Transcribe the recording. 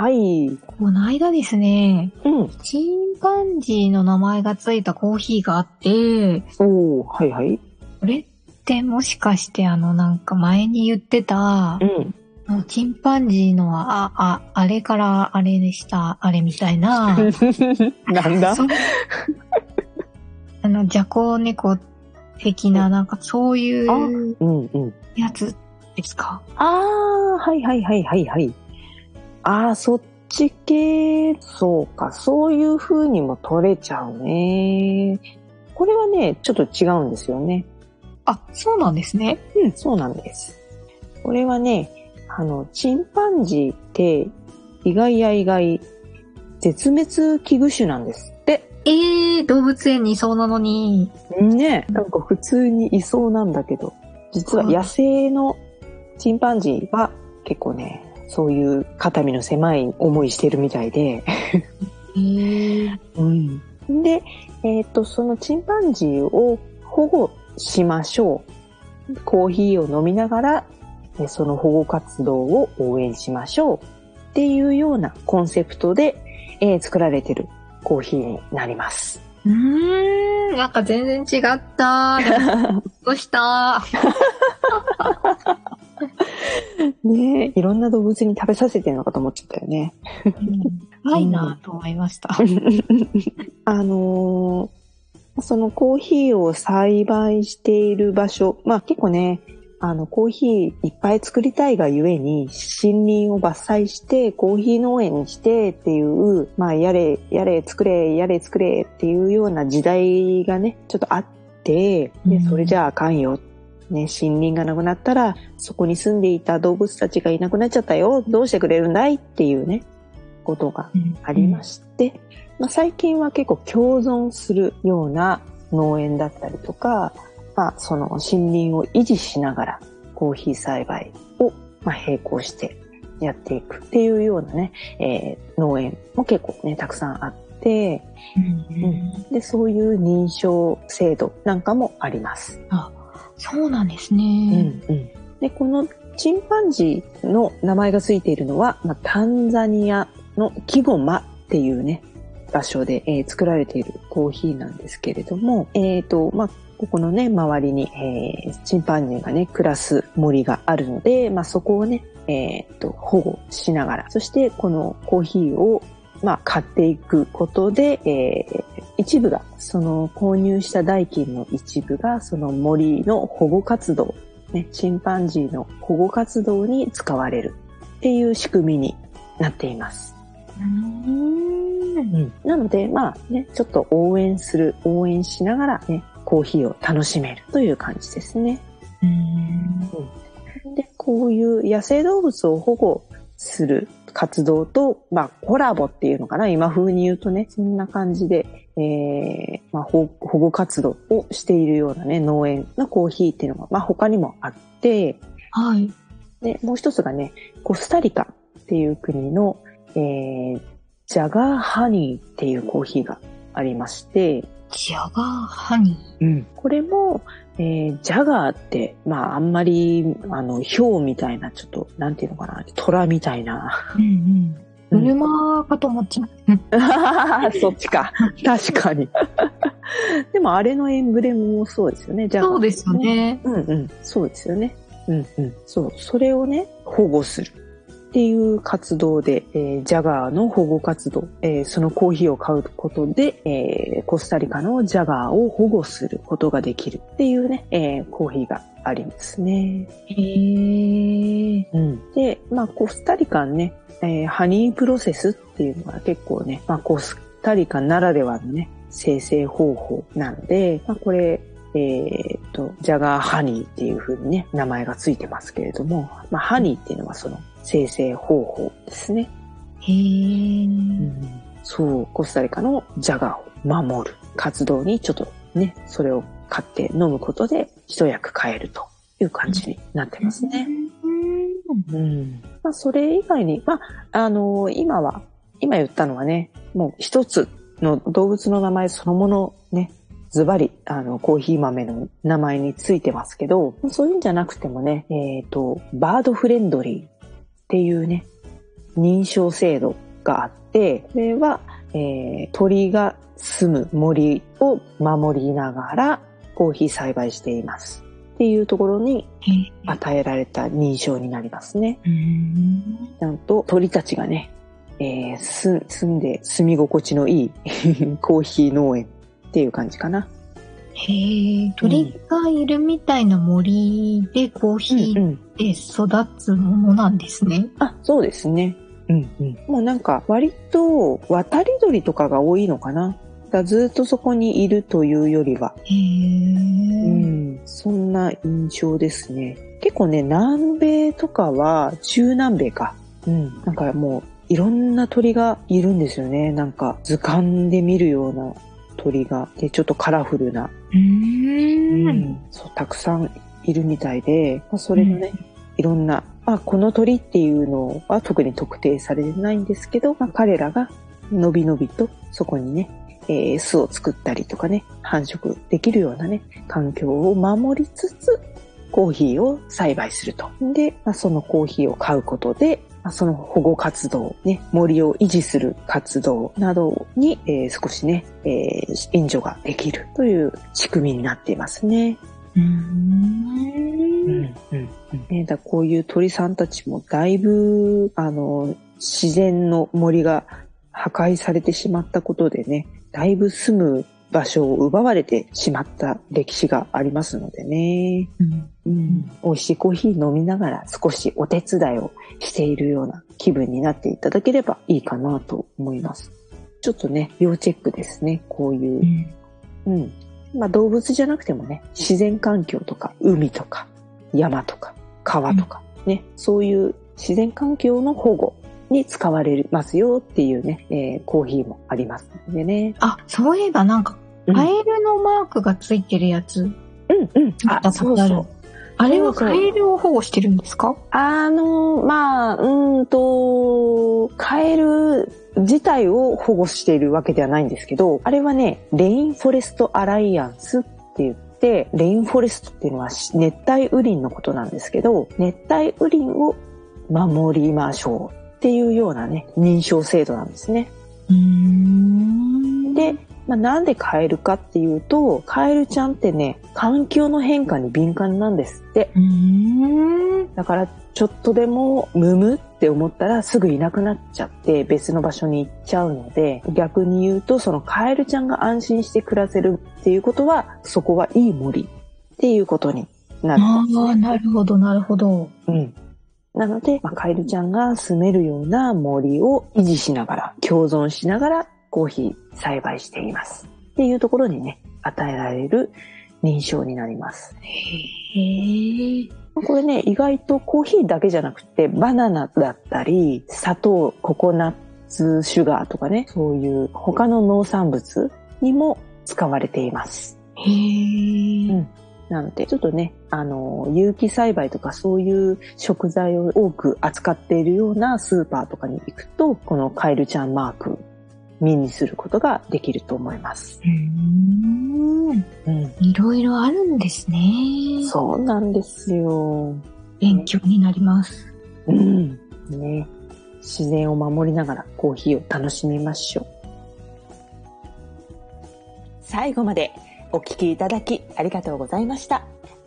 はい。この間ですねうん。チンパンジーの名前がついたコーヒーがあっておおはいはい。これってもしかしてあのなんか前に言ってたうん。チンパンジーのは、あ、あ、あれからあれでした、あれみたいな。なんだ？あの、ジャコ猫的な、なんかそういううんうん。やつですか？ああ、はいはいはいはいはい。ああ、そっち系、そうか、そういう風にも取れちゃうね。これはね、ちょっと違うんですよね。あ、そうなんですね。うん、そうなんです。これはね、あの、チンパンジーって、意外や意外、絶滅危惧種なんですって。ええー、動物園にいそうなのに。ねなんか普通にいそうなんだけど、実は野生のチンパンジーは結構ね、そういう肩身の狭い思いしてるみたいで、うん。で、えっ、と、そのチンパンジーを保護しましょう。コーヒーを飲みながら、えその保護活動を応援しましょう。っていうようなコンセプトで、えー作られてるコーヒーになります。うーん、なんか全然違った。どう したねえいろんな動物に食べさせてるのかと思っちゃったよね。ないなと思いました。あのーそのコーヒーを栽培している場所、まあ結構ね、あの、コーヒーいっぱい作りたいがゆえに、森林を伐採して、コーヒー農園にしてっていう、まあ、やれ、やれ、作れ、やれ、作れっていうような時代がね、ちょっとあって、で、うんそれじゃああかんよ。ね、森林がなくなったら、そこに住んでいた動物たちがいなくなっちゃったよ。どうしてくれるんだい？っていうね、ことがありまして、まあ、最近は結構共存するような農園だったりとか、まあ、その森林を維持しながらコーヒー栽培をまあ並行してやっていくっていうようなね、えー農園も結構ね、たくさんあって、うんで、そういう認証制度なんかもあります。そうなんですうんね。うんで、このチンパンジーの名前がついているのは、まあ、タンザニアのキゴマっていうね、場所で、えー作られているコーヒーなんですけれども、えっ、と、まあ、ここのね、周りに、えーチンパンジーがね、暮らす森があるので、まあ、そこをね、えっ、と、保護しながら、そしてこのコーヒーを、まあ、買っていくことで、えー一部が、その購入した代金の一部が、その森の保護活動、ね、チンパンジーの保護活動に使われるっていう仕組みになっています。うんなので、まあね、ちょっと応援する、応援しながらね、コーヒーを楽しめるという感じですね。で、こういう野生動物を保護する活動と、まあ、コラボっていうのかな、今風に言うとね、そんな感じで、えーまあ、保保護活動をしているようなね、農園のコーヒーっていうのが、まあ、他にもあって、はい。で、もう一つがね、コスタリカっていう国の、えー、ジャガーハニーっていうコーヒーがありまして、ジャガーハニー？これも、えージャガーって、まあ、あんまり、あの、ヒョウみたいな、ちょっと、なんていうのかな、虎みたいな。うんうん。車かと思っちゃう。そっちか。確かに。でも、あれのエンブレムもそうですよね、ジャガー。そうですよ。ね。うんうん、そうですよね。うんうん。そう、それをね、保護する。っていう活動で、えージャガーの保護活動、えーそのコーヒーを買うことで、えーコスタリカのジャガーを保護することができるっていうね、えーコーヒーがありますね。へー。うん、で、まあ、コスタリカのね、えーハニープロセスっていうのが結構ね、まあ、コスタリカならではのね、生成方法なんで、まあ、これ、えーっと、ジャガーハニーっていう風にね、名前がついてますけれども、まあ、ハニーっていうのはその生成方法ですね。へー。そう、コスタリカのジャガーを守る活動にちょっとね、それを買って飲むことで一役変えるという感じになってますね。うん。まあ、それ以外に、まあ、あの今は、今言ったのはね、もう一つの動物の名前そのものね、ズバリ、あの、コーヒー豆の名前についてますけど、そういうんじゃなくてもね、えっ、と、バードフレンドリーっていうね、認証制度があって、それは、えー鳥が住む森を守りながらコーヒー栽培しています。っていうところに。与えられた認証になりますね。うんちゃんと鳥たちがね、えーす住んで住み心地のいい コーヒー農園っていう感じかな。へー。鳥がいるみたいな森でコーヒーうん。で育つものなんですね。あ、そうですね。うんうん。もうなんか割と渡り鳥とかが多いのかな。だからずっとそこにいるというよりは、へー。うん、そんな印象ですね。結構ね、南米とかは、中南米か。うん、なんかもう、いろんな鳥がいるんですよね。なんか、図鑑で見るような鳥が。で、ちょっとカラフルな。うーん。そう、たくさんいるみたいで、まあ、それのね、いろんな、あ、この鳥っていうのは特に特定されてないんですけど、まあ、彼らがのびのびとそこにね、えー巣を作ったりとかね、繁殖できるようなね、環境を守りつつ、コーヒーを栽培すると。で、まあ、そのコーヒーを買うことで、まあその保護活動、ね、森を維持する活動などに、えー少しね、えー援助ができるという仕組みになっていますね。うー。うんんうんね、だこういう鳥さんたちもだいぶ、あの、自然の森が破壊されてしまったことでね、だいぶ住む場所を奪われてしまった歴史がありますのでね。うんうん、美味しいコーヒー飲みながら少しお手伝いをしているような気分になっていただければいいかなと思います。ちょっとね、要チェックですね。こういうう。んうん。まあ動物じゃなくてもね、自然環境とか、海とか、山とか、川とか、ね、そういう自然環境の保護に使われますよっていうね、えーコーヒーもありますのでね。あ、そういえばなんか、うんカエルのマークがついてるやつ、うんうん。あ、あるそうそう。あれはカエルを保護してるんですか？あの、まあ、うーんと、カエル自体を保護しているわけではないんですけど、あれはね、レインフォレストアライアンスって言って、レインフォレストっていうのは熱帯雨林のことなんですけど、熱帯雨林を守りましょうっていうようなね、認証制度なんですね。うーんで、まあ、なんでカエルかっていうと、カエルちゃんってね、環境の変化に敏感なんですって。だからちょっとでもムムって思ったらすぐいなくなっちゃって別の場所に行っちゃうので逆に言うとそのカエルちゃんが安心して暮らせるっていうことはそこはいい森っていうことになるんですああ、なるほど、なるほど。うん。なので、まあ、カエルちゃんが住めるような森を維持しながら、共存しながらコーヒー栽培しています。っていうところにね、与えられる認証になります。へえ。これね、意外とコーヒーだけじゃなくて、バナナだったり、砂糖、ココナッツ、シュガーとかね、そういう他の農産物にも使われています。へえ。うんなので、ちょっとね、あの、有機栽培とかそういう食材を多く扱っているようなスーパーとかに行くと、このカエルちゃんマーク、目にすることができると思います。うーん。うん。いろいろあるんですね。そうなんですよ。勉強になります。うん。ね。自然を守りながらコーヒーを楽しみましょう。最後までお聞きいただきありがとうございました。